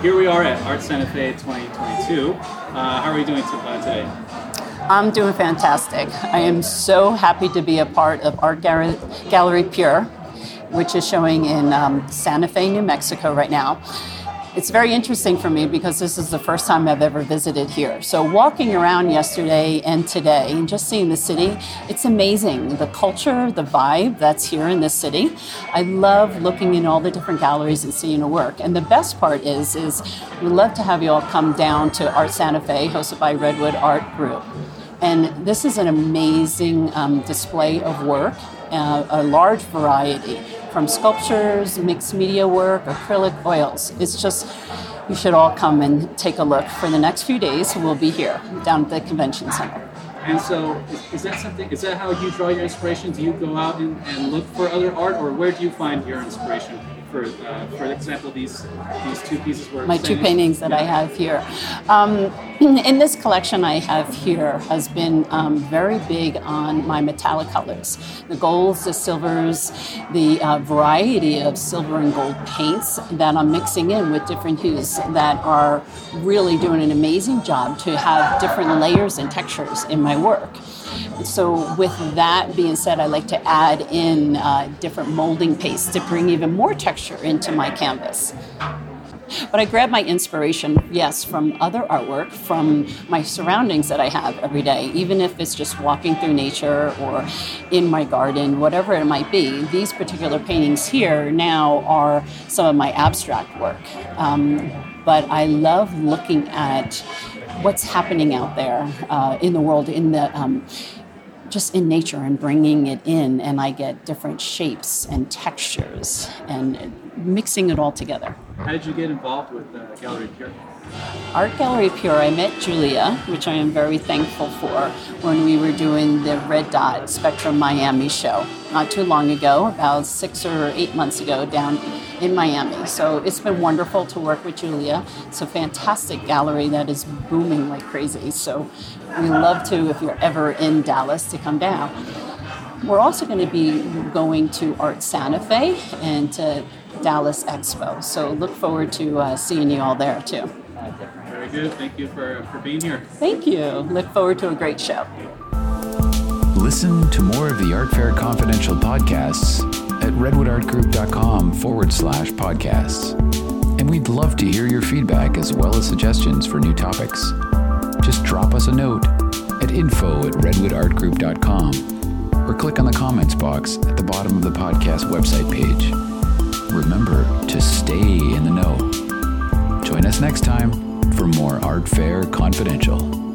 Here we are at Art Santa Fe 2022. Uh, how are you doing uh, today? I'm doing fantastic. I am so happy to be a part of Art Gallery, Gallery Pure, which is showing in um, Santa Fe, New Mexico right now. It's very interesting for me because this is the first time I've ever visited here. So, walking around yesterday and today and just seeing the city, it's amazing. The culture, the vibe that's here in this city. I love looking in all the different galleries and seeing the work. And the best part is, is we love to have you all come down to Art Santa Fe, hosted by Redwood Art Group. And this is an amazing um, display of work, uh, a large variety from sculptures, mixed media work, acrylic oils. It's just, you should all come and take a look for the next few days. We'll be here down at the convention center. And so, is, that something? Is that how you draw your inspiration? Do you go out and, and look for other art, or where do you find your inspiration? For, uh, for example, these these two pieces were my two paintings that yeah. I have here. Um, in this collection I have here has been um, very big on my metallic colors, the golds, the silvers, the uh, variety of silver and gold paints that I'm mixing in with different hues that are really doing an amazing job to have different layers and textures in my work. So, with that being said, I like to add in uh, different molding pastes to bring even more texture into my canvas. But I grab my inspiration, yes, from other artwork, from my surroundings that I have every day, even if it's just walking through nature or in my garden, whatever it might be. These particular paintings here now are some of my abstract work. Um, but I love looking at what's happening out there uh, in the world, in the um, just in nature and bringing it in, and I get different shapes and textures and mixing it all together. How did you get involved with uh, Gallery Pure? Art Gallery Pure, I met Julia, which I am very thankful for, when we were doing the Red Dot Spectrum Miami show not too long ago, about six or eight months ago, down in Miami. So it's been wonderful to work with Julia. It's a fantastic gallery that is booming like crazy. So we love to, if you're ever in Dallas, to come down. We're also going to be going to Art Santa Fe and to Dallas Expo. So look forward to uh, seeing you all there too. Very good. Thank you for, for being here. Thank you. Look forward to a great show. Listen to more of the Art Fair Confidential podcasts at redwoodartgroup.com forward slash podcasts. And we'd love to hear your feedback as well as suggestions for new topics. Just drop us a note at info at redwoodartgroup.com or click on the comments box at the bottom of the podcast website page. Remember to stay in the know. Join us next time for more Art Fair Confidential.